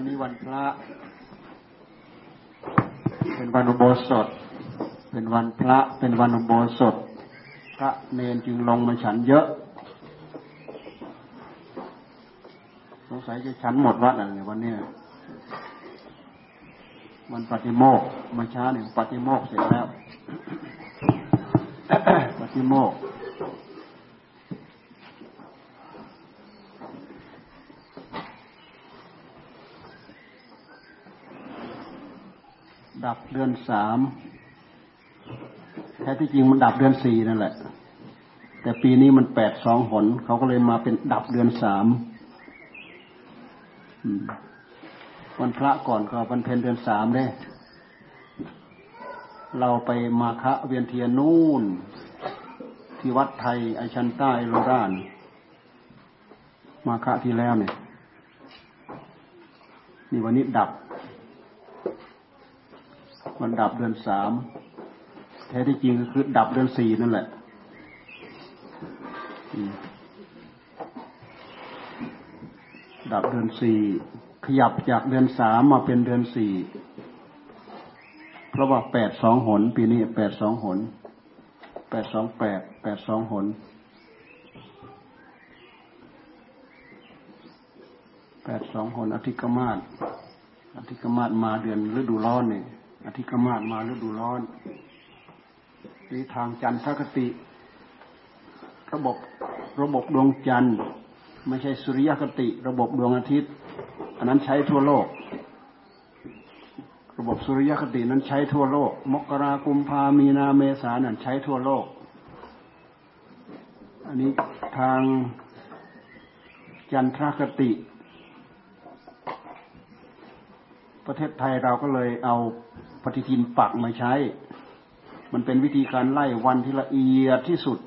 วันนี้วันพระ เป็นวันอุโบสถ เป็นวันพระ เป็นวันอุโบสถ พระเนนจึงลงมาฉันเยอะ สงสัยจะฉันหมดวัดอะไรวันนี้วันปฏิโมกมาช้าหนึ่งปฏิโมกเสร็จแล้วปฏิโมกดับ เดือนสามแท้ที่จริงมันดับเดือนสี่นั่นแหละ แต่ปีนี้มันแปดสองหน เขาก็เลยมาเป็นดับเดือนสามวันพระก่อนก็วันเพ็ญเดือนสามได้ เราไปมาคะเวียนเทียนนู่น ที่วัดไทยไอชันใต้โรดาน มาคะที่แล้วเนี่ยนี่วันนี้ดับ มันดับเดือนสามแท้ที่จริงก็คือดับเดือนสี่นั่นแหละดับเดือนสี่ขยับจากเดือนสามมาเป็นเดือนสี่เพราะว่าแปดสองหน ปีนี้แปดสองหนแปดสองแปดแปดสองหนแปดสองหนอธิกมาศอธิกมาศมาเดือนฤดูร้อนเนี่ย อธิกมาศมาฤดูร้อนนี่ทางจันทรคติ ระบบระบบดวงจันทร์ ไม่ใช่สุริยคติ ระบบดวงอาทิตย์ อันนั้นใช้ทั่วโลก ระบบสุริยคตินั้นใช้ทั่วโลก มกรากุมภามีนาเมษานั้นใช้ทั่วโลก อันนี้ทางจันทรคติ ประเทศไทยเราก็เลยเอา ปฏิทินปักมาใช้ มันเป็นวิธีการไล่วันที่ละเอียดที่สุด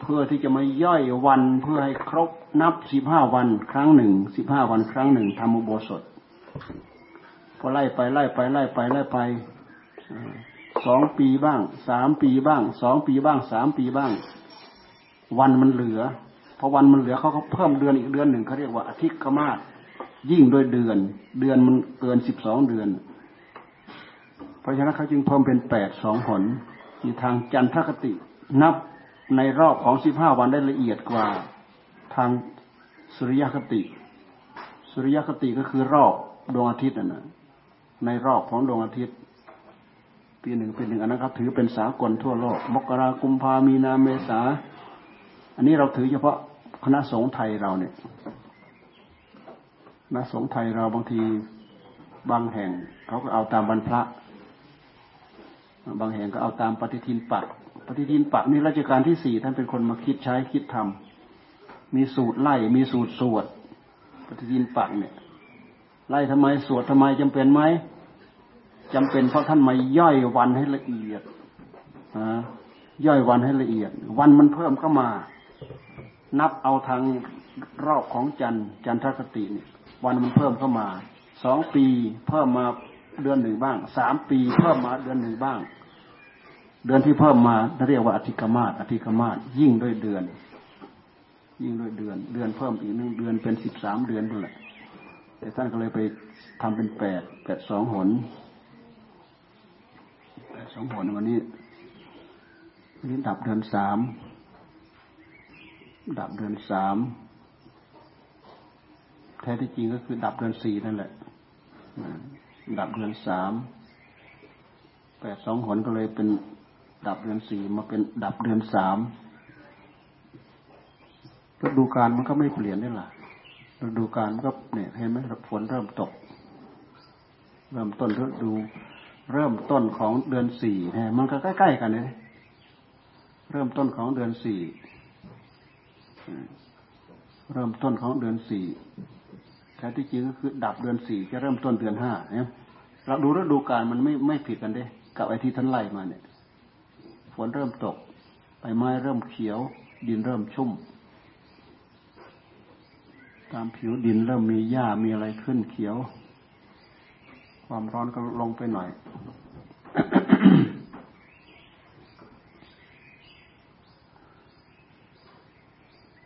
เพื่อที่จะมาย่อยวันเพื่อให้ครบนับสิบห้าวันครั้งหนึ่งสิบห้าวันครั้งหนึ่งทำอุโบสถพอไล่ไปไล่ไปไล่ไปไล่ไปสองปีบ้างสามปีบ้างสองปีบ้างสามปีบ้าง วันมันเหลือพอวันมันเหลือเขาก็เพิ่มเดือนอีกเดือนหนึ่งเขาเรียกว่าอาทิตย์กมาศยิ่งโดยเดือน เดือนมันเกินสิบสองเดือน เพราะฉะนั้นเขาจึงเพิ่มเป็นแปดสองหนมีทางจันทคติ นับในรอบของสิบห้าวันได้ละเอียดกว่าทางสุริยคติ สุริยคติก็คือรอบดวงอาทิตย์นะในรอบของดวงอาทิตย์ ปีหนึ่งปีหนึ่งอันนั้นครับถือเป็นสากลทั่วโลก มกราคุมพามีนาเมษา อันนี้เราถือเฉพาะคณะสงฆ์ไทยเราเนี่ยนะสงฆ์ไทยเราบางทีบางแห่ง เขาก็เอาตามบรรพระ บางแห่งก็เอาตามปฏิทินปัก ปฏิทินปักนี่ราชการที่สี่ท่านเป็นคนมาคิดใช้คิดทำมีสูตรไล่มีสูตรสวด ปฏิทินปักเนี่ย ไล่ทำไมสวดทำไมจำเป็นไหมจำเป็นเพราะท่านมาย่อยวันให้ละเอียดย่อยวันให้ละเอียด วันมันเพิ่มเข้ามา นับเอาทางรอบของจันจันทรคติเนี่ยวันมันเพิ่มเข้ามาสองปีเพิ่มมา เดือนหนึ่งบ้างสามปีเพิ่มมาเดือนหนึ่งบ้าง เดือนที่เพิ่มมาเรียกว่าอธิกมาศอธิกมาศยิ่งด้วยเดือน ยิ่งด้วยเดือน เดือนเพิ่มอีกหนึ่งเดือนเป็นสิบสามเดือนนั่นแหละแต่ท่านก็เลยไปทำเป็นแปดแปดสองหนแปดสองหนวันนี้วันนี้ดับเดือนสามดับเดือนสามแท้ที่จริงก็คือดับเดือนสี่นั่นแหละ ดับเดือนสามแปดสองหนก็เลยเป็นดับเดือนสี่มาเป็นดับเดือนสามฤดูกาลมันก็ไม่เปลี่ยนได้ล่ะฤดูกาลก็เนี่ยเห็นไหมฝนเริ่มตก เริ่มต้นฤดู เริ่มต้นของเดือนสี่เนี่ยมันก็ใกล้ๆกันเลยเริ่มต้นของเดือนสี่เริ่มต้นของเดือนสี่ แท้ที่จริงก็คือดับเดือนสี่จะเริ่มต้นเดือนห้าเนี่ยเราดูฤดูกาลมันไม่ไม่ผิดกันเด้กับไอ้ที่ท่านไล่มาเนี่ย ฝนเริ่มตกใบไม้เริ่มเขียว ดินเริ่มชุ่ม ตามผิวดินเริ่มมีหญ้ามีอะไรขึ้นเขียว ความร้อนก็ลงไปหน่อย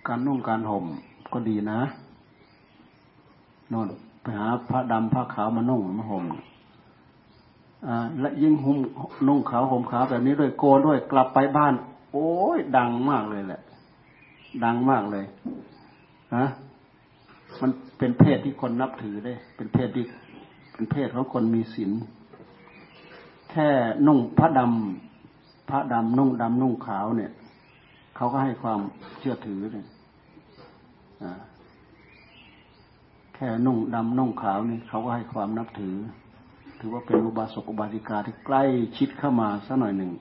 การนุ่งการห่มก็ดีนะ นอนไปหาพระดำพระขาวมานุ่งมาห่มและยิ่งหุ่มนุ่งขาวห่มขาวแบบนี้ด้วยโกนด้วยกลับไปบ้าน โอ้ยดังมากเลยแหละ ดังมากเลยฮะมันเป็นเพศที่คนนับถือได้ เป็นเพศที่เป็นเพศของคนมีศีลแค่นุ่งพระดำพระดำนุ่งดำนุ่งขาวเนี่ยเขาก็ให้ความเชื่อถือเลยอ่า แค่นุ่งดำนุ่งขาวนี่เขาก็ให้ความนับถือ ถือว่าเป็นอุบาสกอุบาสิกาที่ใกล้ชิดเข้ามาสักหน่อยหนึ่ง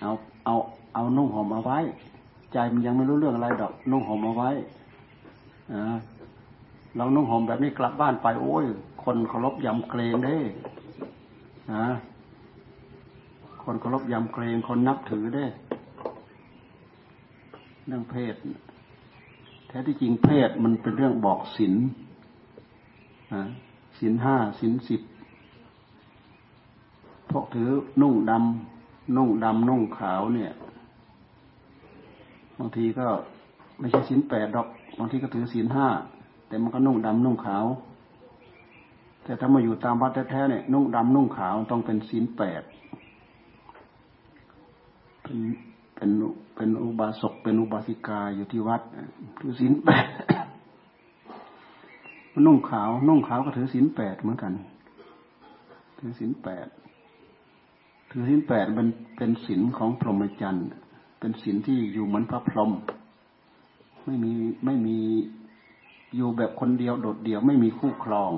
เอาเอาเอานุ่งห่มเอาไว้ ใจมันยังไม่รู้เรื่องอะไรดอก นุ่งห่มเอาไว้อเรานุ่งห่มแบบนี้กลับบ้านไปโอ้ย คนเคารพยำเกรงเด้นะคนเคารพยำเกรงคนนับถือเด้เรื่องเพศ ท้ที่จริงเพศมันเป็นเรื่องบอกศีลศีลห้าศีลสิบพวกถือนุ่งดำนุ่งดำนุ่งขาวเนี่ยบางทีก็ไม่ใช่ศีลแปดดอกบางทีก็ถือศีลห้าแต่มันก็นุ่งดำนุ่งขาว แต่ถ้ามาอยู่ตามวัดแท้ๆเนี่ยนุ่งดำนุ่งขาวต้องเป็นศีลแปดเป็น เป็นเป็นอุบาสกเป็นอุบาสิกาอยู่ที่วัดถือศีลแปดนุ่งขาว นุ่งขาวก็ถือศีลแปดเหมือนกัน ถือศีลแปดถือศีลแปดเป็นเป็นศีลของพรหมจรรย์ เป็นศีลที่อยู่เหมือนพระพรหมไม่มีไม่มีอยู่แบบคนเดียวโดดเดี่ยวไม่มีคู่ครอง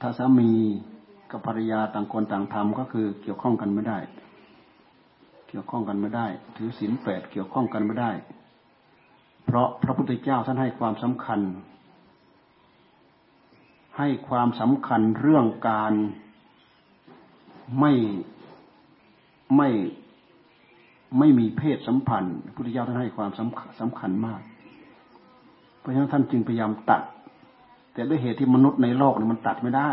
ถ้าสามีกับภรรยาต่างคนต่างทำก็คือเกี่ยวข้องกันไม่ได้ เกี่ยวข้องกันไม่ได้ ถือศีลแปดเกี่ยวข้องกันไม่ได้ เพราะพระพุทธเจ้าท่านให้ความสำคัญ ให้ความสำคัญเรื่องการไม่ไม่ไม่มีเพศสัมพันธ์พระพุทธเจ้าท่านให้ความสำสำคัญมาก เพราะฉะนั้นท่านจึงพยายามตัด แต่ด้วยเหตุที่มนุษย์ในโลกนี่มันตัดไม่ได้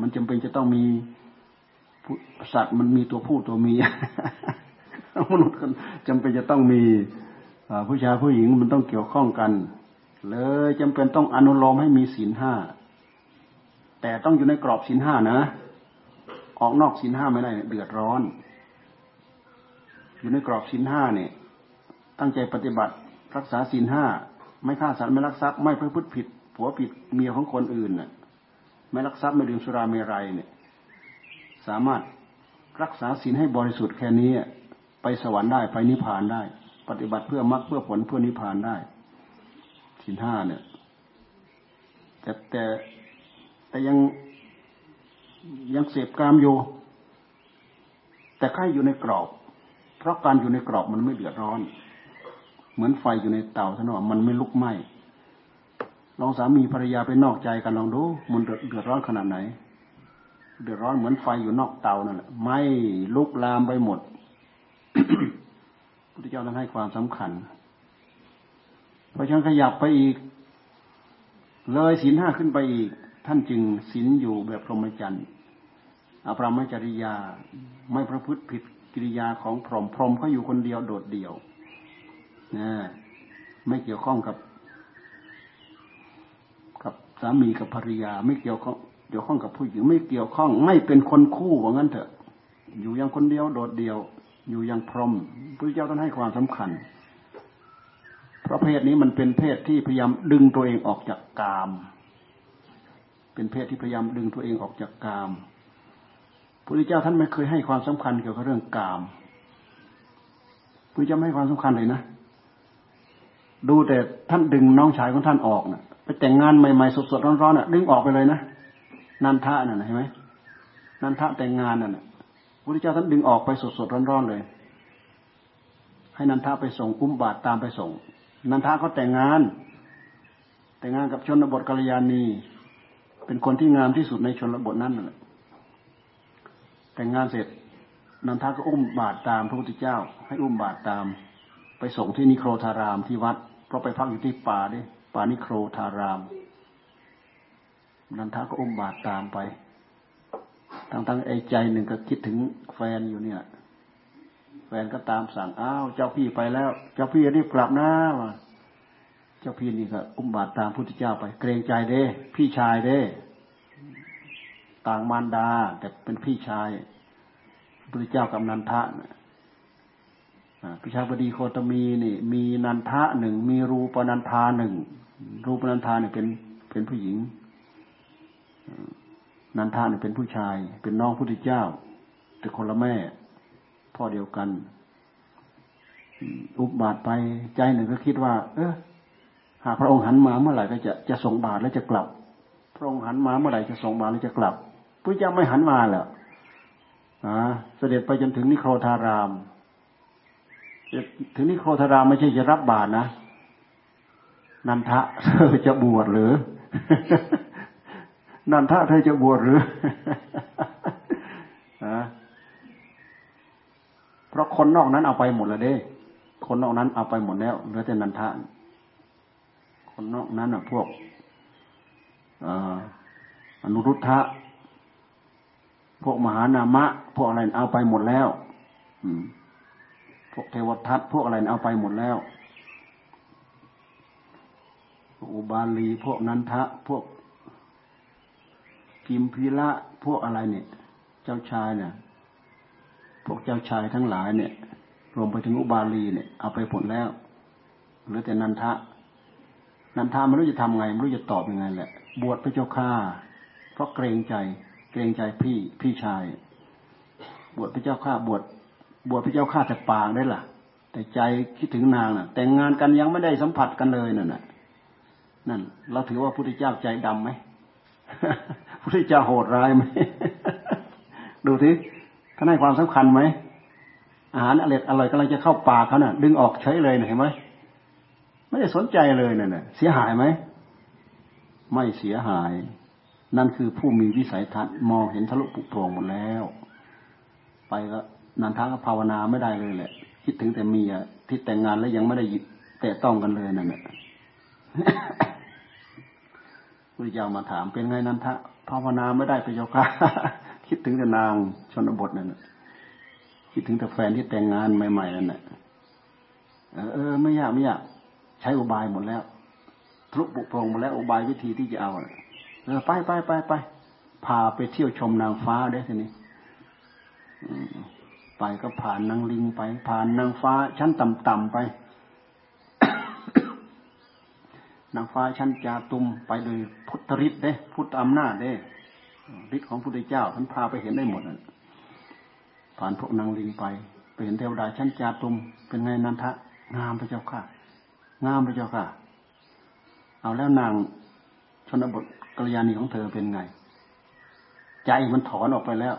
มันจำเป็นจะต้องมี สัตว์มันมีตัวผู้ตัวเมียมนุษย์จำเป็นจะต้องมีผู้ชายผู้หญิงมันต้องเกี่ยวข้องกันเลยจำเป็นต้องอนุโลมให้มีศีลห้าแต่ต้องอยู่ในกรอบศีลห้านะ ออกนอกศีลห้าไม่ได้เดือดร้อน อยู่ในกรอบศีลห้าเนี่ย ตั้งใจปฏิบัติรักษาศีลห้าไม่ฆ่าสัตว์ไม่ลักทรัพย์ไม่เพื่อพุทธผิดผัวผิดเมียของคนอื่นน่ะไม่ลักทรัพย์ไม่ดื่มสุราเมรัยเนี่ย สามารถรักษาศีลให้บริสุทธิ์แค่นี้ ไปสวรรค์ได้ไปนิพพานได้ ปฏิบัติเพื่อมรรคเพื่อผลเพื่อนิพพานได้ศีลห้าเนี่ย แต่แต่แต่ยังยังเสพกามอยู่ แต่ใครอยู่ในกรอบ เพราะการอยู่ในกรอบมันไม่เดือดร้อน เหมือนไฟอยู่ในเตาท่านว่ามันไม่ลุกไหม้ลองสามีภรรยาไปนอกใจกันลองดูมันเดือดร้อนขนาดไหน เดือดร้อนเหมือนไฟอยู่นอกเตานั่นแหละไม่ลุกลามไปหมดพุทธเจ้าท่านให้ความสำคัญพอฉันขยับไปอีก เลยศีลห้าขึ้นไปอีก ท่านจึงศีลอยู่แบบพรหมจรรย์อภรมจริยา ไม่ประพฤติผิดกิริยาของพรหมพรหมเขาอยู่คนเดียวโดดเดี่ยวนะไม่เกี่ยวข้องกับ กับสามีกับภรรยา ไม่เกี่ยวข้อง เกี่ยวข้องกับผู้หญิงไม่เกี่ยวข้อง ไม่เป็นคนคู่ว่างั้นเถอะ อยู่อย่างคนเดียวโดดเดี่ยว อยู่อย่างพรหมพระเจ้าต้องให้ความสำคัญ เพราะเพศนี้มันเป็นเพศที่พยายามดึงตัวเองออกจากกาม เป็นเพศที่พยายามดึงตัวเองออกจากกามพระเจ้าท่านไม่เคยให้ความสำคัญเกี่ยวกับเรื่องกามพระเจ้าไม่ให้ความสำคัญเลยนะดูแต่ท่านดึงน้องชายของท่านออกนะ่ะ ไปแต่งงานใหม่ๆสดๆร้อนๆน่ะ ดึงออกไปเลยนะ นันทะนั่นเห็นไหมนันทะแต่งงานนั่นพระพุทธเจ้าท่านดึงออกไปสดๆร้อนๆเลย ให้นันทะไปส่งกุ้มบาตรตามไปส่ง นันทะเขาแต่งงาน แต่งงานกับชนบทกัลยาณี เป็นคนที่งามที่สุดในชนบทนั้นนั่นแหละแต่งงานเสร็จนันทาก็อุ้มบาตรตามพระพุทธเจ้า ให้อุ้มบาตรตาม ไปส่งที่นิโครธารามที่วัดเพราะไปพักอยู่ที่ป่าดิป่านิโครธาราม นันทาก็อุ้มบาตรตามไปทั้งๆไอ้ใจหนึ่งก็คิดถึงแฟนอยู่เนี่ย แฟนก็ตามสั่งอ้าวเจ้าพี่ไปแล้ว เจ้าพี่รีบกลับนะวะเจ้าพี่นี่ก็อุ้มบาตรตามพุทธเจ้าไป เกรงใจเด้ พี่ชายเด้ ต่างมารดา แต่เป็นพี่ชายพุทธเจ้ากับนันทะพิชาบดีโคตมีนี่ มีนันทะหนึ่งมีรูปนันทาหนึ่งรูปนันทาเนี่ยเป็นเป็นผู้หญิง นันทาเนี่ยเป็นผู้ชาย เป็นน้องพุทธเจ้า แต่คนละแม่ พ่อเดียวกันอุบบาทไปใจหนึ่งก็คิดว่า เออหากพระองค์หันมาเมื่อไหร่ก็จะจะส่งบาทแล้วจะกลับ พระองค์หันมาเมื่อไหร่จะส่งบาทแล้วจะกลับพระเจ้าไม่หันมาแล้วเสด็จไปจนถึงนิโครธารามถึงนิโครธารามไม่ใช่จะรับบาตรนะนันทะเธอจะบวชหรือ นันทะเธอจะบวชหรือเพราะคนนอกนั้นเอาไปหมดแล้วเด้ คนนอกนั้นเอาไปหมดแล้วเหลือแต่นันทะคนนอกนั้นอะ พวกอนุรุทธะพวกมหานามะ พวกอะไรเอาไปหมดแล้วอืพวกเทวทัตพวกอะไรเอาไปหมดแล้ว อุบาลีพวกนันทะ พวก กิมพีละพวกอะไรเนี่ย เจ้าชายเนี่ยพวกเจ้าชายทั้งหลายเนี่ย รวมไปถึงอุบาลีเนี่ย เอาไปหมดแล้วหลือแต่นันทะ นันทาไม่รู้จะทำไงไม่รู้จะตอบยังไงแหละ บวชพระเจ้าข้าเพราะเกรงใจ เกรงใจพี่พี่ชาย บวชพระเจ้าข้าบวชบวชพระเจ้าข้าแต่ปากได้ล่ะ แต่ใจคิดถึงนางน่ะ แต่งงานกันยังไม่ได้สัมผัสกันเลยนั่นน่ะนั่น เราถือว่าพระพุทธเจ้าใจดำไหม พระพุทธเจ้าโหดร้ายไหมดูทีท่านให้ความสำคัญไหมอาหารอร่อยอร่อยกำลังจะเข้าปากเขาน่ะ ดึงออกใช้เลยเห็นไหมไม่ได้สนใจเลยนั่นน่ะเสียหายไหมไม่เสียหาย นั่นคือผู้มีวิสัยทัศน์มองเห็นทะลุปุโปร่งหมดแล้ว ไปก็นันทาก็ภาวนาไม่ได้เลยแหละ คิดถึงแต่เมียที่แต่งงานแล้วยังไม่ได้หยิบแต่ต้องกันเลยนั่นแหละพุทธเจ้ามาถามเป็นไงนันทะ ภาวนาไม่ได้ไปโยคะคิดถึงแต่นางชนบทนั่นคิดถึงแต่แฟนที่แต่งงานใหม่ๆนั่นแหละเออไม่ยากไม่ยากใช้อุบายหมดแล้วทุปุโปรงหมดแล้วอุบายวิธีที่จะเอาเออไปไปไปไปพาไปเที่ยวชมนางฟ้าได้ทีนี้ไปก็ผ่านนางลิงไป ผ่านนางฟ้าชั้นต่ำๆไป นางฟ้าชั้นจาตุมไปโดยพุทธฤทธิ์เด้ พุทธอำนาจเด้ฤทธิ์ของพระพุทธเจ้าท่านพาไปเห็นได้หมดผ่านพวกนางลิงไป ไปเห็นเทวดาชั้นจาตุม เป็นไงนันทะ งามพระเจ้าค่ะ งามพระเจ้าค่ะ เอาแล้วนางชนบทกัลยาณีของเธอเป็นไง ใจมันถอนออกไปแล้ว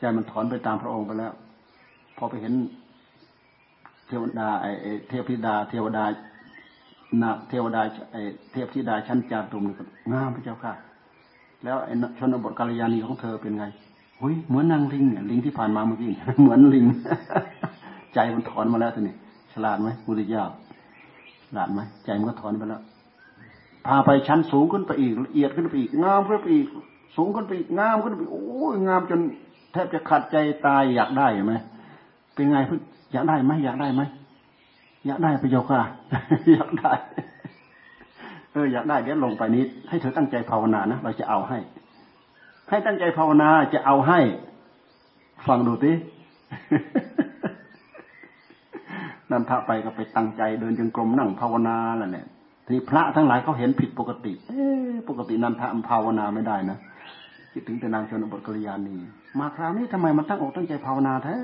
ใจมันถอนไปตามพระองค์ไปแล้ว พอไปเห็นเทวดาไอเทพธิดา เทวดา นาเทวดาเทพธิดาชั้นจาตุมงามพระเจ้าค่ะ แล้วชนบทกาลยานีของเธอเป็นไงหุยเหมือนนางลิงลิงที่ผ่านมาเมื่อกี้เหมือนลิง ใจมันถอนมาแล้วทีนี้ฉลาดไหมมุริยาฉลาดไหมใจมันก็ถอนไปแล้วพาไปชั้นสูงขึ้นไปอีกละเอียดขึ้นไปอีกงามขึ้นไปอีกสูงขึ้นไปอีกงามขึ้นไปโอ้ยงามจนแทบจะขัดใจตายอยากได้ไหมเป็นไงพึ่งอยากได้ไหมอยากได้ไหม อยากได้ประโยคอะอยากได้เอออยากได้เดี๋ยวลงไปนิดให้เธอตั้งใจภาวนานะเราจะเอาให้ ให้ตั้งใจภาวนาจะเอาให้ ฟังดูสินั่นพระไปก็ไปตั้งใจเดินจงกรมนั่งภาวนาแหละเนี่ยทีพระทั้งหลายเขาเห็นผิดปกติเอปกตินันทะภาวนาไม่ได้นะคิดถึงแต่นางชนบทกริยานีมาคราวนี้ทำไมมันตั้งอกตั้งใจภาวนาแท้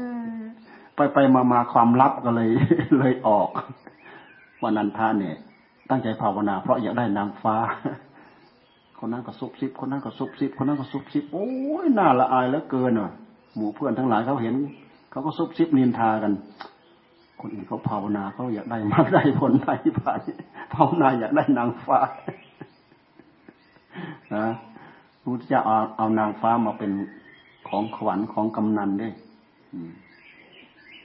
ไปไปมามาความลับก็เลย เลยออกว่านันทาเนี่ย ตั้งใจภาวนา เพราะอยากได้นางฟ้า คนนั้นก็ซุบซิบ คนนั้นก็ซุบซิบ คนนั้นก็ซุบซิบ โอ้ยน่าละอายเหลือเกินอะหมู่เพื่อนทั้งหลายเขาเห็น เขาก็ซุบซิบนินทากัน คนอื่นเขาภาวนาเขาอยากได้มากได้ผลได้ผ่านภาวนาอยากได้นางฟ้านะพุทธเจ้าเอาเอานางฟ้ามาเป็นของขวัญของกำนันด้วยม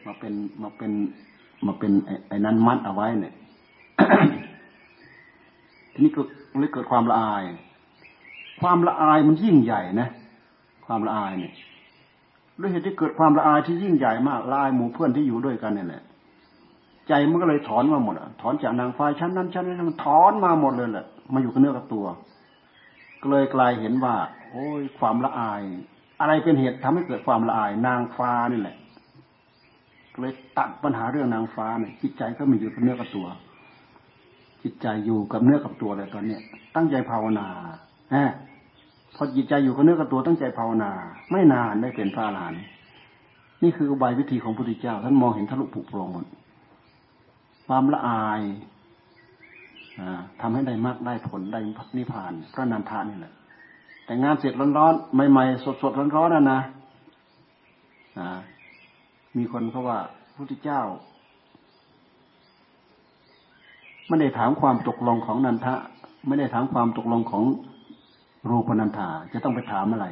มาเป็นมาเป็นมาเป็นไอ้นั้นมัดเอาไว้เนี่ยทีนี้ก็เลยเกิดความละอาย ความละอายมันยิ่งใหญ่นะ ความละอายเนี่ยด้วยเหตุที่เกิดความละอายที่ยิ่งใหญ่มากละอายหมู่เพื่อนที่อยู่ด้วยกันเนี่ยแหละใจมันก็เลยถอนมาหมดถอนจากนางฟ้าชั้นนั้นชั้นนี้มันถอนมาหมดเลยแหละมาอยู่กับเนื้อกับตัว ก็เลยกลายเห็นว่า โอ้ยความละอาย อะไรเป็นเหตุทำให้เกิดความละอาย นางฟ้านี่แหละ เลยตัดปัญหาเรื่องนางฟ้าเนี่ยจิตใจก็มีอยู่กับเนื้อกับตัว จิตใจอยู่กับเนื้อกับตัวเลยตอนเนี้ยตั้งใจภาวนาฮะพอจิตใจอยู่กับเนื้อกับตัวตั้งใจภาวนา ไม่นานได้เป็นพระอรหันต์นี่คืออุบายวิธีของพระพุทธเจ้า ท่านมองเห็นทะลุปุโปรงหมดความละอายทำให้ได้มากได้ผลได้นิพพานพระนันทานี่แหละแต่งานเสร็จร้อนๆใหม่ๆสดๆร้อนๆนะนะ มีคนเขาว่าพระพุทธเจ้าไม่ได้ถามความตกลงของนันทะ ไม่ได้ถามความตกลงของรูปนันทาจะต้องไปถามอะไร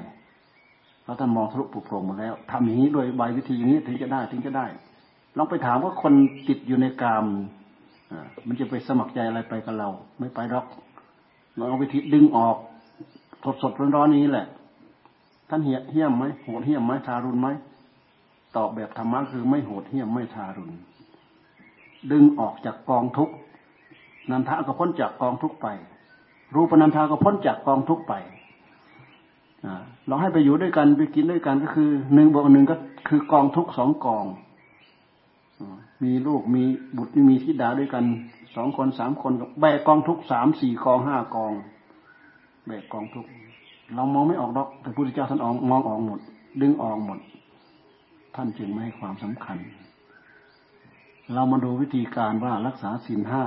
เพราะท่านมองทะลุปุโปรงมาแล้วทำอย่างนี้โดยใบวิธีอย่างนี้ถึงจะได้ถึงจะได้ลองไปถามว่าคนติดอยู่ในกามมันจะไปสมัครใจอะไรไปกับเรา ไม่ไปหรอกเราเอาวิธีดึงออกสดสดร้อนๆนี้แหละ ท่านเหี้ยมไหมโหดเหี้ยมไหมทารุณไหม ตอบแบบธรรมะคือไม่โหดเหี้ยมไม่ทารุณ ดึงออกจากกองทุกนันทะก็พ้นจากกองทุกไป รูปนันทาก็พ้นจากกองทุกไปเราให้ไปอยู่ด้วยกันไปกินด้วยกันก็คือหนึ่งบวกหนึ่งก็คือกองทุกสองกอง มีลูกมีบุตรมีทิดาด้วยกันสองคนสามคนแบกกองทุกสามสี่กองห้ากอง แบกกองทุกเรามองไม่ออกดอกแต่พระพุทธเจ้าท่านออกมองออกหมด ดึงออกหมด ท่านจึงไม่ให้ความสำคัญ เรามาดูวิธีการว่ารักษาศีลห้า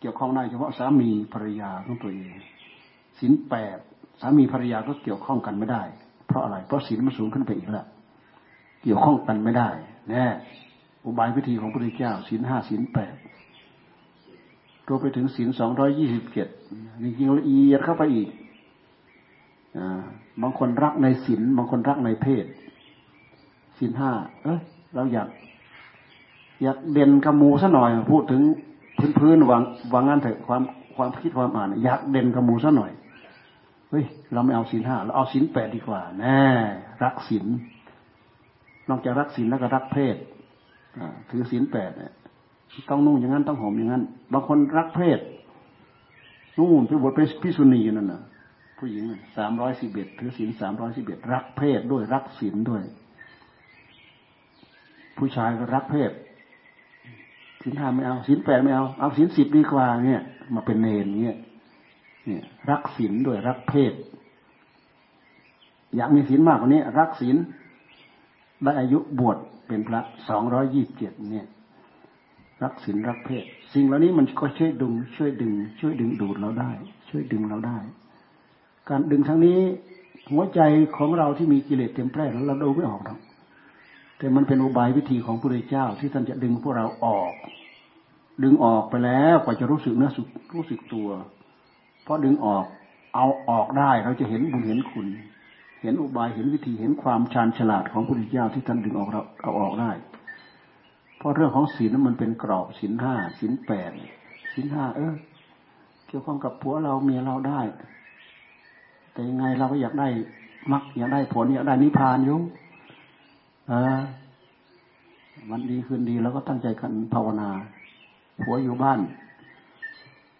เกี่ยวข้องได้เฉพาะสามีภรรยาของตัวเองศีลแปดสามีภรรยาก็เกี่ยวข้องกันไม่ได้ เพราะอะไร เพราะศีลมันสูงขึ้นไปอีกแล้วเกี่ยวข้องกันไม่ได้แน่อุบายวิธีของพระพุทธเจ้าศีลห้าศีลแปดรวมไปถึงศีลสองร้อยยี่สิบเจ็ดจริงๆละเอียดเข้าไปอีกอบางคนรักในศีลบางคนรักในเพศ ศีลห้าเอ้ยเราอยาก อยากเด่นกระมูซะหน่อยพูดถึงพื้นพื้นวางวางงานเถอะความความคิดความอ่าน อยากเด่นกระมูซะหน่อยเฮ้ยเราไม่เอาศีลห้าเราเอาศีลแปดดีกว่า แน่รักศีลนอกจากรักศีลแล้วก็รักเพศถือศีลแปดเนี่ยต้องนุ่งอย่างนั้นต้องห่มอย่างนั้น บางคนรักเพศนู่นไปบวชเป็นพิสุณีนั่นน่ะ ผู้หญิงสามร้อยสิบเอ็ดถือศีลสามร้อยสิบเอ็ดรักเพศด้วยรักศีลด้วย ผู้ชายก็รักเพศศีลห้าไม่เอาศีลแปดไม่เอา เอาศีลสิบดีกว่าเนี่ย มาเป็นเนรเนี่ยเนี่ย รักศีลด้วยรักเพศ อยากมีศีลมากกว่านี้ รักศีลได้อายุบวชเป็นพระสองร้อยยี่บเจ็ดเนี่ย รักศีลรักเพศ สิ่งเหล่านี้มันก็ช่วยดึง ช่วยดึง ช่วยดึงดูดเราได้ ช่วยดึงเราได้ การดึงทั้งนี้ หัวใจของเราที่มีกิเลสเต็มแปร่เราดูไม่ออกหรอก แต่มันเป็นอุบายวิธีของพระพุทธเจ้าที่ท่านจะดึงพวกเราออก ดึงออกไปแล้วกว่าจะรู้สึกเนื้อสุรู้สึกตัว เพราะดึงออกเอาออกได้เราจะเห็นบุญเห็นคุณ เห็นอุบายเห็นวิธีเห็นความชาญฉลาดของพระพุทธเจ้าที่ท่านดึงออกเราเอาออกได้ เพราะเรื่องของศีลนั้นมันเป็นกรอบศีลห้าศีลแปดศีลห้าเออเกี่ยวข้องกับผัวเราเมียเราได้ แต่ยังไงเราก็อยากได้มักอยากได้ผลอยากได้นิพพานอยู่ วันดีคืนดีแล้วก็ตั้งใจกันภาวนา ผัวอยู่บ้าน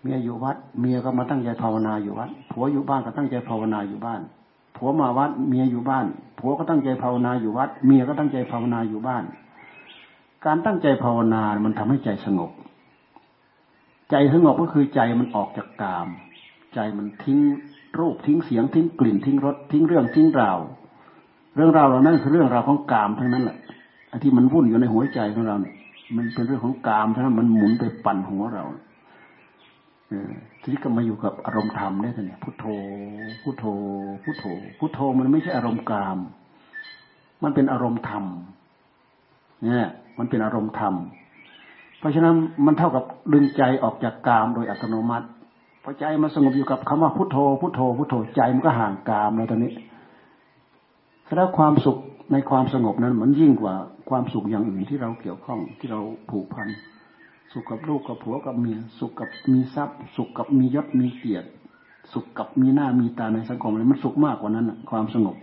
เมียอยู่วัด เมียก็มาตั้งใจภาวนาอยู่วัด ผัวอยู่บ้านก็ตั้งใจภาวนาอยู่บ้าน ผัวมาวัด เมียอยู่บ้าน ผัวก็ตั้งใจภาวนาอยู่วัด เมียก็ตั้งใจภาวนาอยู่บ้าน การตั้งใจภาวนา มันทำให้ใจสงบ ใจสงบก็คือใจมันออกจากกาม ใจมันทิ้งรูปทิ้งเสียงทิ้งกลิ่นทิ้งรสทิ้งเรื่องทิ้งราว เรื่องราวเหล่านั้นคือเรื่องราวของกามทั้งนั้นแหละอันที่มันวุ่นอยู่ในหัวใจของเราเนี่ย มันเป็นเรื่องของกามทั้งนั้นมันหมุนไปปั่นหัวเราทีนี้ก็มาอยู่กับอารมณ์ธรรมได้เนี่ยพุทโธพุทโธพุทโธพุทโธมันไม่ใช่อารมณ์กาม มันเป็นอารมณ์ธรรมเนี่ยมันเป็นอารมณ์ธรรม เพราะฉะนั้นมันเท่ากับดึงใจออกจากกามโดยอัตโนมัติพอใจมันสงบอยู่กับคำว่าพุทโธพุทโธพุทโธใจมันก็ห่างกามแล้วตอนนี้ แล้วความสุขในความสงบนั้นมันยิ่งกว่าความสุขอย่างอื่นที่เราเกี่ยวข้องที่เราผูกพัน สุขกับลูกกับผัวกับเมียสุขกับมีทรัพย์ สุขกับมียศมีเกียรติสุขกับมีหน้ามีตาในสังคมเลยมันสุขมากกว่านั้นความสงบ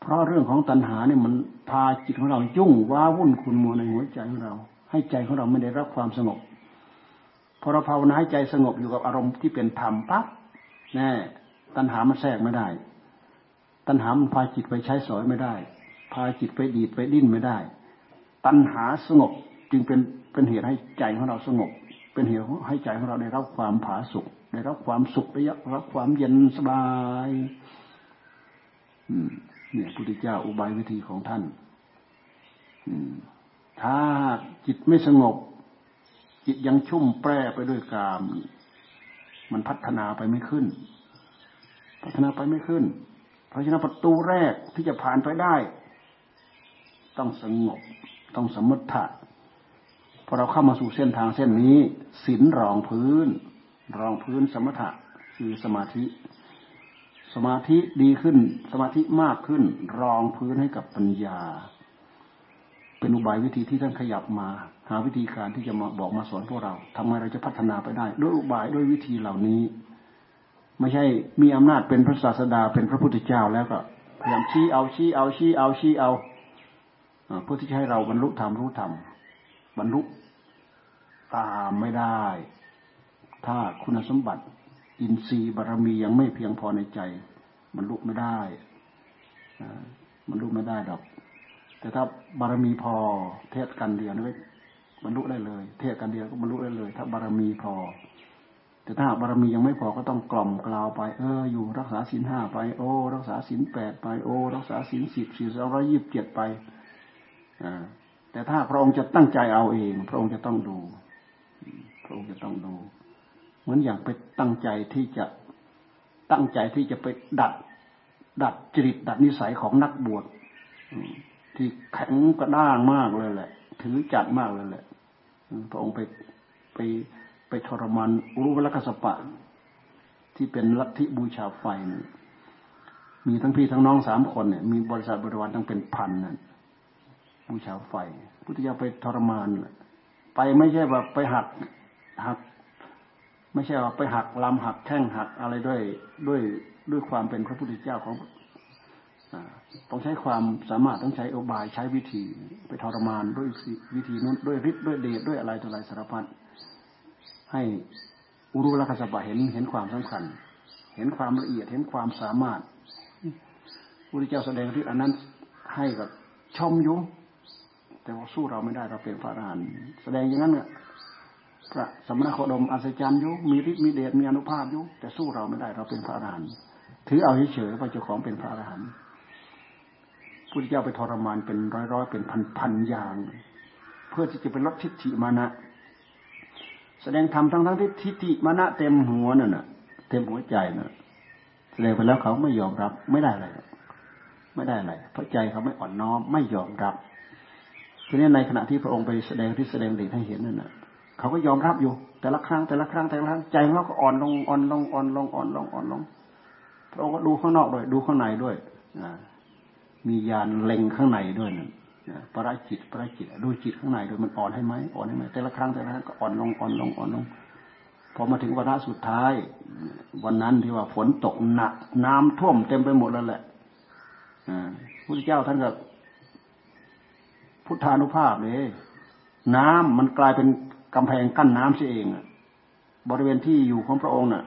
เพราะเรื่องของตัณหาเนี่ยมันพาจิตของเรายุ่งว้าวุ่นคุณมัวในหัวใจของเรา ให้ใจของเราไม่ได้รับความสงบพอเราภาวนาให้ใจสงบอยู่กับอารมณ์ที่เป็นธรรมปั๊บแน่ตัณหามันแทรกไม่ได้ ตัณหามันพาจิตไปใช้สอยไม่ได้ พาจิตไปดีดไปดิ้นไม่ได้ ตัณหาสงบจึงเป็นเป็นเหตุให้ใจของเราสงบ เป็นเหตุให้ใจของเราได้รับความผาสุกได้รับความสุขได้รับความเย็นสบายเนี่ยพุทธเจ้าอุบายวิธีของท่านถ้าจิตไม่สงบ จิตยังชุ่มแปรไปด้วยกาม มันพัฒนาไปไม่ขึ้นพัฒนาไปไม่ขึ้น เพราะฉะนั้นประตูแรกที่จะผ่านไปได้ ต้องสงบ ต้องสมมติพอเราเข้ามาสู่เส้นทางเส้นนี้ศีลรองพื้น รองพื้นสมถะคือสมาธิ สมาธิดีขึ้น สมาธิมากขึ้น รองพื้นให้กับปัญญา เป็นอุบายวิธีที่ท่านขยับมา หาวิธีการที่จะมาบอกมาสอนพวกเราทำไมเราจะพัฒนาไปได้ ด้วยอุบายด้วยวิธีเหล่านี้ ไม่ใช่มีอำนาจเป็นพระศาสดาเป็นพระพุทธเจ้าแล้วก็พยายามชี้เอาชี้เอาชี้เอาชี้เอาเพื่อที่จะให้เราบรรลุธรรมรู้ธรรมบรรลุตามไม่ได้ ถ้าคุณสมบัติ อินทรีย์บารรมียังไม่เพียงพอในใจบรรลุไม่ได้บรรลุไม่ได้ดอก แต่ถ้าบารมีพอเทศกันเดียวนี่บรรลุได้เลย เทศกันเดียวก็บรรลุได้เลย ถ้าบารมีพอ แต่ถ้าบารมียังไม่พอก็ต้องกล่อมกล่าวไป เออ อยู่รักษาศีลห้าไป โอ้ รักษาศีลแปดไป โอ้ รักษาศีลสิบสี่ร้อยยี่สิบเจ็ดไปอ่าแต่ถ้าพระองค์จะตั้งใจเอาเอง พระองค์จะต้องดู พระองค์จะต้องดู เหมือนอย่างไปตั้งใจที่จะตั้งใจที่จะไปดัด ดัดจริตดัดนิสัยของนักบวชที่แข็งกระด้างมากเลยแหละ ถือจัดมากเลยแหละ พระองค์ไปไป ทรมานรู้วลกสปะ ที่เป็นลัทธิบูชาไฟมีทั้งพี่ทั้งน้องสามคนเนี่ยมีบริษัทบริวารตั้งเป็นพันนั่นบูชาไฟ พุทธเจ้าไปทรมานไปไม่ใช่ว่าไปหักหัก ไม่ใช่ว่าไปหักลำหักแท่งหักอะไรด้วยด้วยด้วยความเป็นพระพุทธเจ้าของต้องใช้ความสามารถต้องใช้อบายใช้วิธี ไปทรมานด้วยวิธีนู้นด้วยฤทธิ์ด้วยเดชด้วยอะไรต่ออะไรสารพัด ให้อุรุลักษณะเห็นเห็นความสำคัญ เห็นความละเอียดเห็นความสามารถพระพุทธเจ้าแสดงฤทธิ์อันนั้นให้กับชมยุแต่ว่าสู้เราไม่ได้เราเป็นพระอรหันต์แสดงอย่างนั้นเนี่ยพระสมณโคดมอัศจรรย์ยุมีฤทธิ์มีเดชมีอนุภาพยุแต่สู้เราไม่ได้เราเป็นพระอรหันต์ถือเอาเฉยๆว่าเจ้าของเป็นพระอรหันต์พุทธเจ้าไปทรมานเป็นร้อยๆเป็นพันๆอย่าง เพื่อที่จะเป็นลดทิฏฐิมานะ แสดงธรรมทั้งทั้งที่ทิฏฐิมานะเต็มหัวนั่นน่ะ เต็มหัวใจน่ะแสดงไปแล้วเขาไม่ยอมรับ ไม่ได้อะไรไม่ได้อะไรเพราะใจเขาไม่อ่อนน้อมไม่ยอมรับทีนี้ในขณะที่พระองค์ไปแสดงที่แสดงเด็กให้เห็นนั่นน่ะเขาก็ยอมรับอยู่ แต่ละครั้งแต่ละครั้งแต่ละครั้งใจของเขาก็อ่อนลงอ่อนลงอ่อนลงอ่อนลงอ่อนลงพระองค์ก็ดูข้างนอกด้วย ดูข้างในด้วยมียานเล็งข้างในด้วยนั่น ปราจิตปราจิตดูจิตข้างในด้วยมันอ่อนให้ไหมอ่อนให้ไหมแต่ละครั้งแต่ละครั้งก็อ่อนลงอ่อนลงอ่อนลงพอมาถึงวาระสุดท้าย วันนั้นที่ว่าฝนตกหนัก น้ำท่วมเต็มไปหมดแล้วแหละพระพุทธเจ้าท่านก็พุทธานุภาพเลย น้ำมันกลายเป็นกำแพงกั้นน้ำเสียเองบริเวณที่อยู่ของพระองค์น่ะ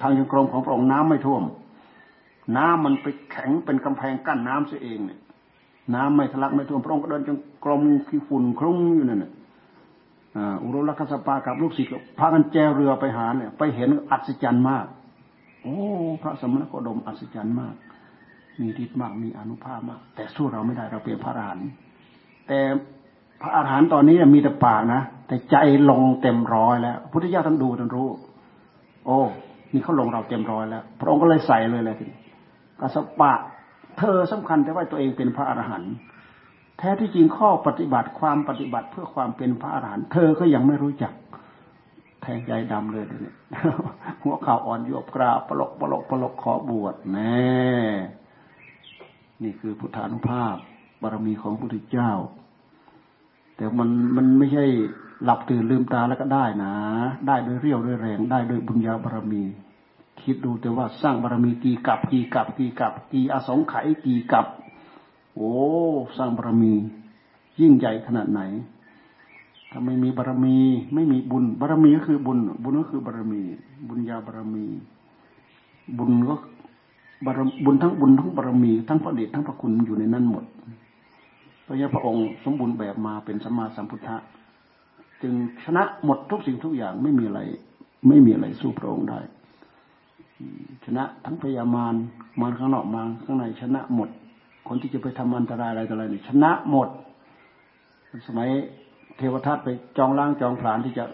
ทางยังกรมของพระองค์น้ำไม่ท่วม น้ำมันไปแข็งเป็นกำแพงกั้นน้ำเสียเองเนี่ย น้ำไม่ทะลักไม่ท่วมพระองค์ก็เดินจงกรมขี้ฝุ่นคลุ้งอยู่นั่นน่ะอุรุลักษปากับลูกศิษย์พากันแจเรือไปหาเนี่ยไปเห็นอัศจรรย์มาก โอ้พระสมณโคดมอัศจรรย์มาก มีฤทธิ์มากมีอนุภาพมาก แต่สู้เราไม่ได้เราเป็นพระอรหันต์แต่พระอาหารหันต์ตอนนี้มีแต่ปากนะแต่ใจลงเต็มร้อยแล้ว พุทธเจ้าท่านดูท่านรู้ โอ้นี่เขาลงเราเต็มร้อยแล้ว พระองค์ก็เลยใส่เลยเลยทีกสปะ เธอสำคัญแต่ว่าตัวเองเป็นพระอรหันต์แท้ที่จริงข้อปฏิบัติความปฏิบัติเพื่อความเป็นพระอรหันต์เธอก็ยังไม่รู้จักแทงใจดำเลยเนี่ยหัวข่าอ่อนโยบกราปลกปลกปลกขอบวชแน่นี่คือพุทธานุภาพบารมีของพระพุทธเจ้า แต่มันมันไม่ใช่หลับตื่นลืมตาแล้วก็ได้นะ ได้ด้วยเรี่ยวด้วยแรง ได้ด้วยบุญญาบารมี คิดดูแต่ว่าสร้างบารมีกี่กับกี่กับกี่กับกี่อสงไขยกี่กับ โอ้สร้างบารมียิ่งใหญ่ขนาดไหน ถ้าไม่มีบารมี ไม่มีบุญ บารมีก็คือบุญ บุญก็คือบารมี บุญญาบารมี บุญก็บารบุญทั้งบุญทั้งบารมี ทั้งพระเดชทั้งพระคุณอยู่ในนั้นหมดพระงั้นพระองค์สมบูรณ์แบบมาเป็นสัมมาสัมพุทธะจึงชนะหมดทุกสิ่งทุกอย่างไม่มีอะไร ไม่มีอะไรสู้พระองค์ได้ ชนะทั้งพยามารมารข้างนอกมารข้างในชนะหมด คนที่จะไปทำอันตรายอะไรต่ออะไรเนี่ยชนะหมด สมัยเทวทัตไปจองล้างจองผลาญที่จะ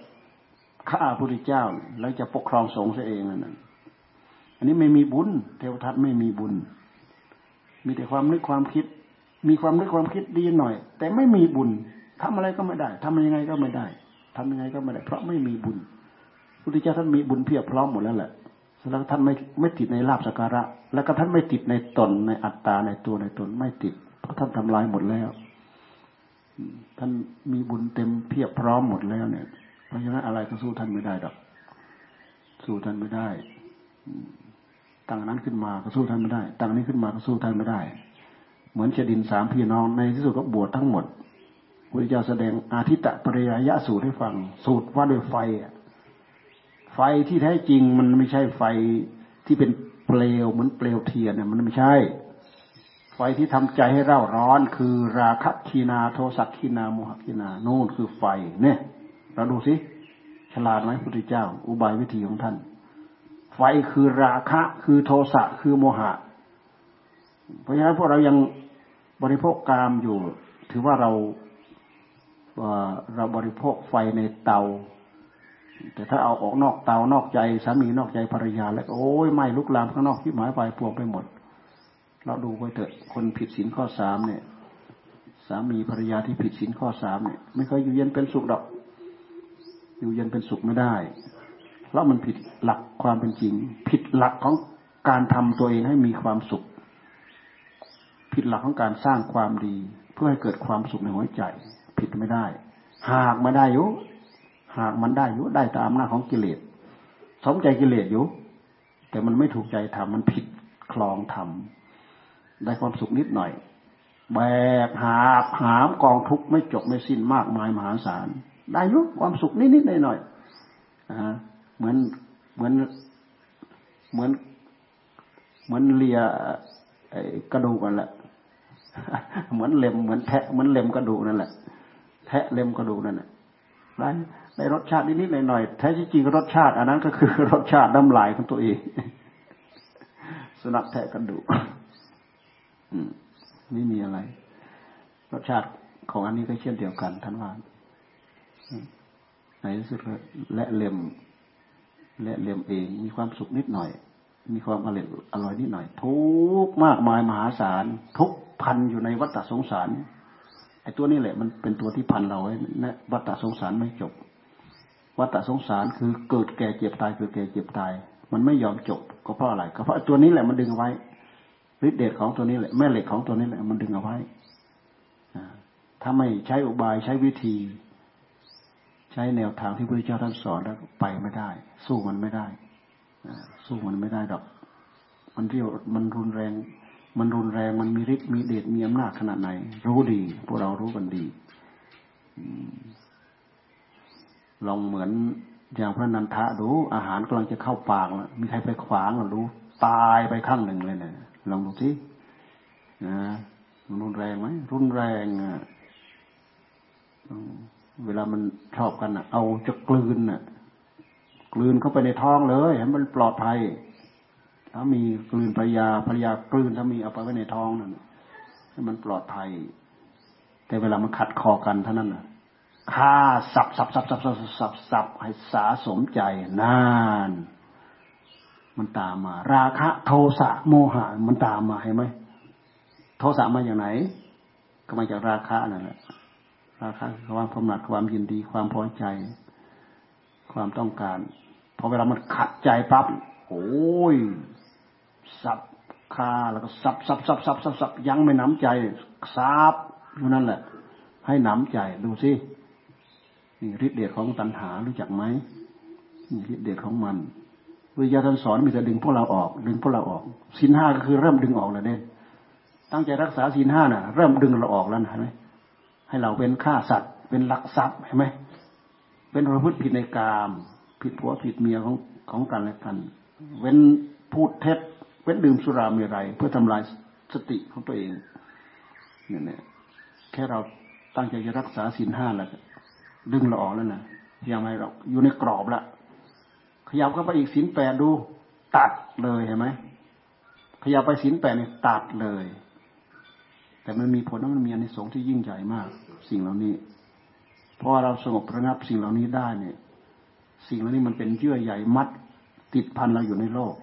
ฆ่าพระพุทธเจ้า แล้วจะปกครองสงฆ์เองนั่นอันนี้ไม่มีบุญ เทวทัตไม่มีบุญ มีแต่ความนึกความคิด มีความนึกความคิดดีหน่อย แต่ไม่มีบุญทำอะไรก็ไม่ได้ทำยังไงก็ไม่ได้ทำยังไงก็ไม่ได้ เพราะไม่มีบุญพุทธเจ้าท่านมีบุญเพียบพร้อมหมดแล้วแหละ แล้วท่านไม่ไม่ติดในลาบสักการะ แล้วก็ท่านไม่ติดในตนในอัตตาในตัวในตนไม่ติด เพราะท่านทำลายหมดแล้ว ท่านมีบุญเต็มเพียบพร้อมหมดแล้วเนี่ย เพราะฉะนั้นอะไรก็สู้ท่านไม่ได้ดอก สู้ท่านไม่ได้ตั้งนั้นขึ้นมาก็สู้ท่านไม่ได้ตั้งนี้ขึ้นมาก็สู้ท่านไม่ได้ เหมือนเจดินสามพี่น้องในที่สุดก็บวชทั้งหมดพระเจ้าแสดงอาทิตตปริยยะสูตรให้ฟัง สูตรว่าด้วยไฟ ไฟที่แท้จริงมันไม่ใช่ไฟที่เป็นเปลวเหมือนเปลวเทียนเนี่ยมันไม่ใช่ ไฟที่ทำใจให้เร่าร้อนคือราคะคีนาโทสักคีนาโมหคีนาโน่นคือไฟเนี่ย เราดูสิฉลาดไหมพุทธเจ้า อุบายวิธีของท่าน ไฟคือราคะคือโทสะคือโมหะ เพราะฉะนั้นพวกเรายังบริโภคกามอยู่ ถือว่าเราเราบริโภคไฟในเตา แต่ถ้าเอาออกนอกเตานอกใจสามีนอกใจภรรยา แล้วโอ้ยไม่ลุกลามข้างนอกที่หมายไปพวงไปหมด เราดูไปเถอะคนผิดศีลข้อสามเนี่ย สามีภรรยาที่ผิดศีลข้อสามเนี่ย ไม่เคยอยู่เย็นเป็นสุขดอก อยู่เย็นเป็นสุขไม่ได้เพราะมันผิดหลักความเป็นจริง ผิดหลักของการทำตัวเองให้มีความสุข ผิดหลักของการสร้างความดี เพื่อให้เกิดความสุขในหัวใจ ผิดไม่ได้ หากไม่ได้อยู่ หากมันได้อยู่ได้ตามหน้าของกิเลสสมใจกิเลสอยู่ แต่มันไม่ถูกใจทำมันผิดคลองทำได้ความสุขนิดหน่อย แบกหาหามกองทุกข์ไม่จบไม่สิ้นมากมายมหาศาลได้ยุความสุขนิดนิดหน่อยหน่อยเหมือนเหมือนเหมือนเหมือนเลียกระดูกนั่นแหละเหมือนเล็มเหมือนแทะเหมือนเล็มกระดูกนั่นแหละแทะเล็มกระดูกนั่นแหละได้ ได้รสชาตินิดๆหน่อยๆแท้จริงรสชาติอันนั้นก็คือรสชาติน้ำลายของตัวเอง สุนัขแทะกันดูไม่มีอะไร รสชาติของอันนี้ก็เช่นเดียวกันท่านว่าในที่สุดและเล็มและเล็มเองมีความสุขนิดหน่อย มีความอร่อยอร่อยนิดหน่อย ทุกมากมายมหาศาลทุกพันอยู่ในวัฏสงสารไอ้ตัวนี้แหละ มันเป็นตัวที่พันเราไว้นะวัฏสงสารไม่จบ วัฏสงสารคือเกิดแก่เจ็บตายเกิดแก่เจ็บตาย มันไม่ยอมจบก็เพราะอะไรก็เพราะตัวนี้แหละมันดึงเอาไว้ฤทธิ์เดชของตัวนี้แหละแม่เหล็กของตัวนี้แหละมันดึงเอาไว้ถ้าไม่ใช้อุบายใช้วิธี ใช้แนวทางที่พระเจ้าท่านสอนแล้วไปไม่ได้ สู้มันไม่ได้สู้มันไม่ได้ดอก มันเรียวมันรุนแรง มันรุนแรงมันมีฤทธิ์มีเดชมีอำนาจขนาดไหน รู้ดี พวกเรารู้กันดี ลองเหมือนอย่างพระนันทะดูอาหารกำลังจะเข้าปากแล้วมีใครไปขวางหรือรู้ตายไปข้างหนึ่งเลยเนี่ยลองดูสินะมันรุนแรงไหมรุนแรงอะเวลามันชอบกันอะ เอาจะกลืนอะ กลืนเข้าไปในท้องเลยให้มันปลอดภัยถ้ามีกลืนภรรยาภรรยากลืนถ้ามีเอาไปไว้ในท้องนั่นให้มันปลอดภัย แต่เวลามันขัดคอกันเท่านั้นนะ ฆ่าสับสับสับสับสับสับสับให้สาสมใจนาน มันตามมา ราคะโทสะโมหะมันตามมาเห็นไหมโทสะมาอย่างไหน ก็มาจากราคะนั่นแหละราคะคือความกำหนัดความยินดีความพอใจ ความต้องการพอเวลามันขัดใจปั๊บโอ้ยสับคาแล้วก็สับสับสับสับสับสับยังไม่น้ำใจซับอยู่นั่นแหละ ให้น้ำใจดูสิ นี่ฤทธิเดชของตัณหารู้จักไหมนี่ฤทธิเดชของมันวิทยาท่านสอนมีแต่ดึงพวกเราออก ดึงพวกเราออกสินห้าก็คือเริ่มดึงออกแล้วเด่นตั้งใจรักษาสินห้าน่ะ เริ่มดึงเราออกแล้วเห็นไหมให้เราเป็นฆ่าสัตว์ เป็นลักทรัพย์เห็นไหมเป็นประพฤติผิดในกามผิดผัวผิดเมียของของกันและกัน เว้นพูดเท็จเว้นดื่มสุรามีไร เพื่อทำลายสติของตัวเองเนี่ยแค่เราตั้งใจจะรักษาศีลห้าแล้ว ดึงเราออกแล้วนะยังไงเราอยู่ในกรอบละขยับเข้าไปอีกศีลแปดดู ตัดเลยเห็นไหมขยับไปศีลแปดเนี่ยตัดเลย แต่มันมีผลมันมีอนิสงส์ที่ยิ่งใหญ่มาก สิ่งเหล่านี้เพราะเราสงบระงับสิ่งเหล่านี้ได้เนี่ย สิ่งเหล่านี้มันเป็นเยื่อใหญ่มัด ติดพันเราอยู่ในโลก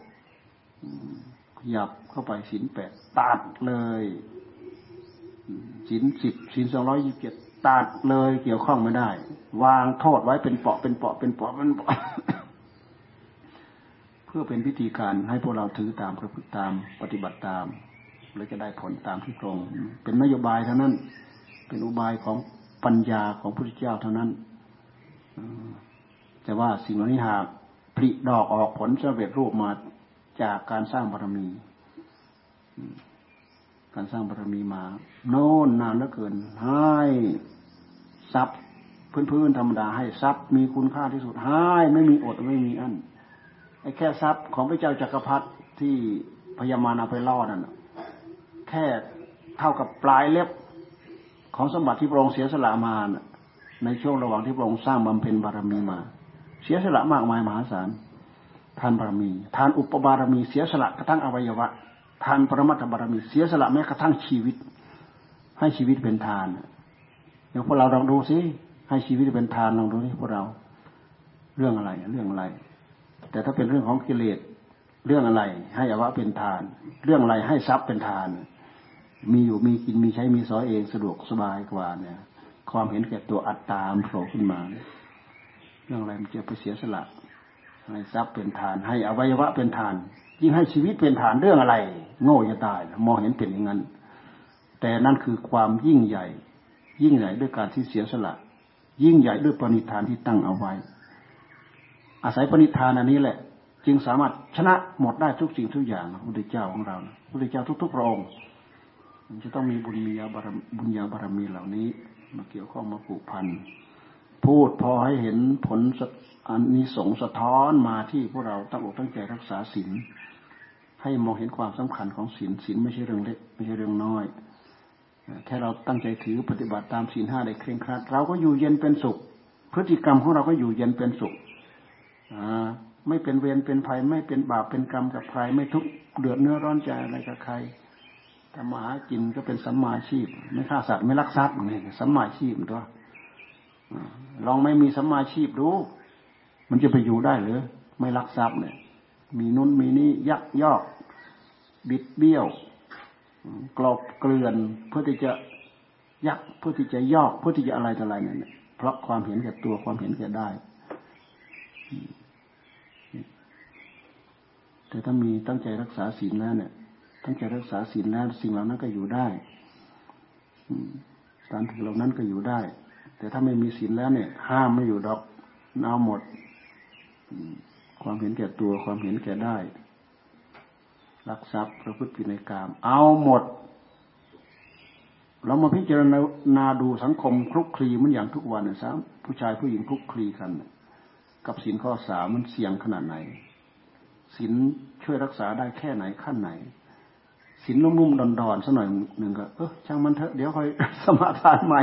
ขยับเข้าไปศีลแปดตัดเลยศีลสิบศีลสองร้อยยี่สิบเจ็ด ตัดเลยเกี่ยวข้องไม่ได้ วางโทษไว้เป็นเปาะเป็นเปาะเป็นเปาะเป็นเปาะเพื่อเป็นพิธีการให้พวกเราถือตามประพฤติตามปฏิบัติตามแล้วจะได้ผลตามที่ตรง เป็นนโยบายเท่านั้น เป็นอุบายของปัญญาของพระพุทธเจ้าเท่านั้นแต่ว่าสิ่งเหล่านี้หากผลิดอกออกผลสำเร็จรูปมาจากการสร้างบารมี การสร้างบารมีมา โน่นนานเหลือเกิน ให้ทรัพย์พื้นๆธรรมดาให้ทรัพย์มีคุณค่าที่สุดให้ไม่มีอดไม่มีอันไอ้แค่ทรัพย์ของพระเจ้าจักรพรรดิที่พญามานาไปล่อนั่นแค่เท่ากับปลายเล็บของสมบัติที่พระองค์เสียสละมาในช่วงระหว่างที่พระองค์สร้างบำเพ็ญบารมีมา เสียสละมากมายมหาศาลทานบารมี ทานอุปบารมีเสียสละกระทั่งอวัยวะ ทานปรมัตถบารมีเสียสละแม้กระทั่งชีวิต ให้ชีวิตเป็นทานอย่างพวกเราลองดูสิให้ชีวิตเป็นทานลองดูนี่พวกเราเรื่องอะไร เรื่องอะไร แต่ถ้าเป็นเรื่องของกิเลสเรื่องอะไร ให้อวะเป็นทาน เรื่องอะไรให้ทรัพย์เป็นทาน มีอยู่มีกินมีใช้มีสอยเองสะดวกสบายกว่าเนี่ย ความเห็นแก่ตัวอัตตามโผล่ขึ้นมา เรื่องอะไรมันจะไปเสียสละให้ทรัพย์เป็นทาน ให้อวัยวะเป็นทาน ยิ่งให้ชีวิตเป็นฐานเรื่องอะไร โง่จะตายมองเห็นเป็นอย่างนั้น แต่นั่นคือความยิ่งใหญ่ ยิ่งใหญ่ด้วยการที่เสียสละ ยิ่งใหญ่ด้วยปณิธานที่ตั้งเอาไว้ อาศัยปณิธานอันนี้แหละ จึงสามารถชนะหมดได้ทุกสิ่งทุกอย่างพระพุทธเจ้าของเราพระพุทธเจ้าทุกๆพระองค์จะต้องมีบุญญาบารบุญญาบารมีเหล่านี้ มาเกี่ยวข้องมาผูกพัน พูดพอให้เห็นผลอันนี้สงสะท้อนมาที่พวกเราตั้งอกตั้งใจรักษาศีลให้มองเห็นความสำคัญของศีลศีลไม่ใช่เรื่องเล็กไม่ใช่เรื่องน้อยแค่เราตั้งใจถือปฏิบัติตามศีลห้าได้เคร่งครัด เราก็อยู่เย็นเป็นสุข พฤติกรรมของเราก็อยู่เย็นเป็นสุขไม่เป็นเวรเป็นภัย ไม่เป็นบาปเป็นกรรมกับใครไม่ทุกข์เดือดเนื้อร้อนใจอะไรกับใครทำมาหากินก็เป็นสัมมาชีพ ไม่ฆ่าสัตว์ไม่ลักทรัพย์นี่สัมมาชีพตัว ลองไม่มีสมาชีพดู มันจะไปอยู่ได้หรือ ไม่ลักทรัพย์เนี่ย มีนุ่นมีนี่ยักยอก บิดเบี้ยว กรอบเกลื่อนเพื่อที่จะยักเพื่อที่จะยอกเพื่อที่จะอะไรต่ออะไรเนี่ยเพราะความเห็นแก่ตัวความเห็นแก่ได้ แต่ถ้ามีตั้งใจรักษาศีลแล้วเนี่ยทั้งใจรักษาศีลแล้วสิ่งเหล่านั้นก็อยู่ได้สถานที่เหล่านั้นก็อยู่ได้ แต่ถ้าไม่มีศีลแล้วเนี่ย ห้ามไม่อยู่ดอกเอาหมด ความเห็นแก่ตัวความเห็นแก่ได้ รักทรัพย์ประพฤติผิดในกาม เอาหมด เรามาพิจารณาดูสังคมคลุกคลีมันอย่างทุกวันนี่ยสามผู้ชายผู้หญิงคลุกคลีกัน กับศีลข้อสามมันเสี่ยงขนาดไหนศีลช่วยรักษาได้แค่ไหนขั้นไหนสินนุ่มๆดอนๆสักหน่อยหนึ่งก็ เออช่างมันเถอะเดี๋ยวค่อยสมาทานใหม่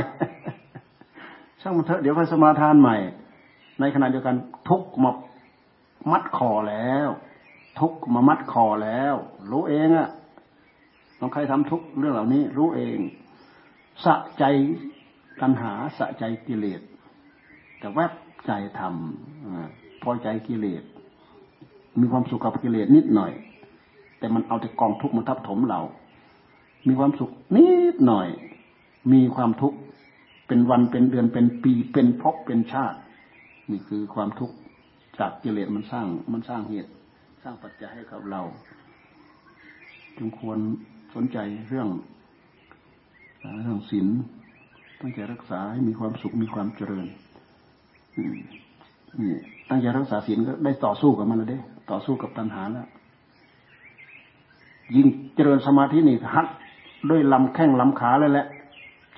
ช่างมันเถอะเดี๋ยวค่อยสมาทานใหม่ ในขณะเดียวกันทุกมามัดคอแล้ว ทุกมามัดคอแล้ว รู้เองอะลองใครทำทุกเรื่องเหล่านี้ รู้เอง สะใจตัณหาสะใจกิเลสแต่แวบใจทำพอใจกิเลสมีความสุขกับกิเลสนิดหน่อย แต่มันเอาแต่กองทุกข์มาทับถมเรา มีความสุขนิดหน่อย มีความทุกข์ เป็นวันเป็นเดือนเป็นปีเป็นภพเป็นชาติ นี่คือความทุกข์จากกิเลสมันสร้างมันสร้างเหตุ สร้างปัจจัยให้กับเรา จึงควรสนใจเรื่องเรื่องศีลตั้งใจรักษาให้มีความสุขมีความเจริญนี่ตั้งใจรักษาศีลก็ได้ต่อสู้กับมันแล้วเด้ต่อสู้กับตัณหาแล้วยิ่งเจริญสมาธินี่ฮัดด้วยลำแข้งลำขาเลยแหละ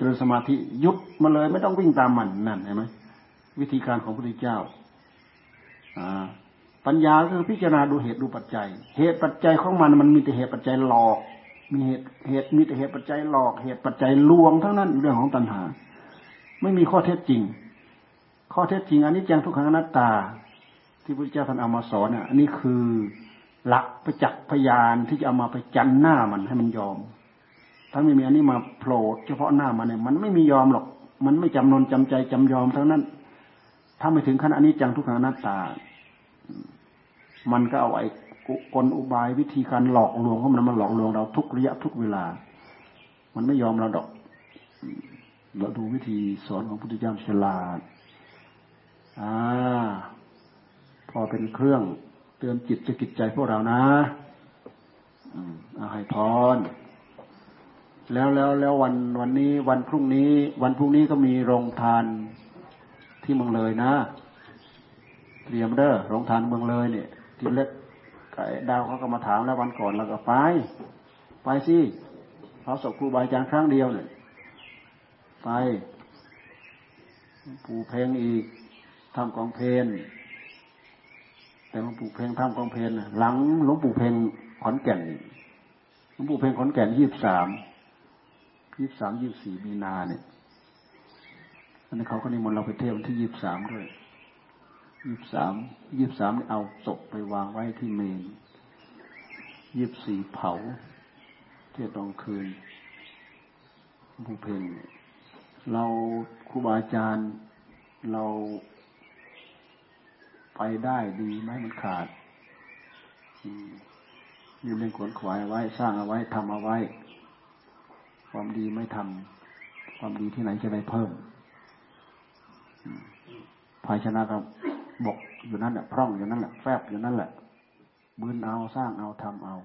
ริญสมาธิยุบมาเลย ไม่ต้องวิ่งตามมันนั่นเห็นไหมวิธีการของพระพุทธเจ้าปัญญาคือพิจารณาดูเหตุดูปัจจัย เหตุปัจจัยของมันมันมีแต่เหตุปัจจัยหลอก มีเหตุเหตุมีแต่เหตุปัจจัยหลอก เหตุปัจจัยลวงทั้งนั้นเรื่องของตัณหา ไม่มีข้อเท็จจริง ข้อเท็จจริงอันนี้จังทุกขังอนัตตา ที่พระพุทธเจ้าท่านเอามาสอนเนี่ยอันนี้คือหลักประจักษ์พยานที่จะเอามาไปจันหน้ามันให้มันยอม ถ้าไม่มีอันนี้มาโผล่เฉพาะหน้ามันเนี่ยมันไม่มียอมหรอก มันไม่จำนนจำใจจำยอมทั้งนั้น ถ้าไม่ถึงขั้นอันนี้จังทุกขังนัตตา มันก็เอาไอ้กลอุบายวิธีการหลอกลวงของมันมาหลอกลวงเราทุกระยะทุกเวลา มันไม่ยอมเราดอก เราดูวิธีสอนของพุทธเจ้าฉลาดอ่าพอเป็นเครื่องเตือนจิตจะกิจใจพวกเรานะอาให้พร แล้วแล้วแล้ววันวันนี้วันพรุ่งนี้ วันพรุ่งนี้ก็มีโรงทานที่เมืองเลยนะเตรียมเด้อโรงทานเมืองเลยเนี่ยทีเล็กไก่ดาวเขาก็มาถามแล้ววันก่อนเราก็ไป ไปสิเขาศพครูบาอาจารย์ครั้งเดียวเนี่ยไปปูเพลงอีกทำกองเพลนแต่หลวงปู่เพลงทำกองเพลนหลังหลวงปู่เพลงขอนแก่นหลวงปู่เพลงขอนแก่นยี่สิบสาม ยี่สิบสามยี่สิบสี่มีนาเนี่ยอันนี้เขาก็นิมนต์เราไปเที่ยวที่ยี่สิบสามด้วยยี่สิบสามยี่สิบสามเอาศพไปวางไว้ที่เมนยี่สิบสี่เผา เที่ยวตอนคืนหลวงปู่เพลงเราครูบาอาจารย์เราไปได้ดีไหมมันขาดมีเรื่องขวนขวายไว้ สร้างเอาไว้ทำเอาไว้ ความดีไม่ทำความดีที่ไหนจะได้เพิ่มภายชนะก็บกอยู่นั่นแหละพร่องอยู่นั่นแหละแฟบอยู่นั่นแหละบืนเอาสร้างเอาทำเอา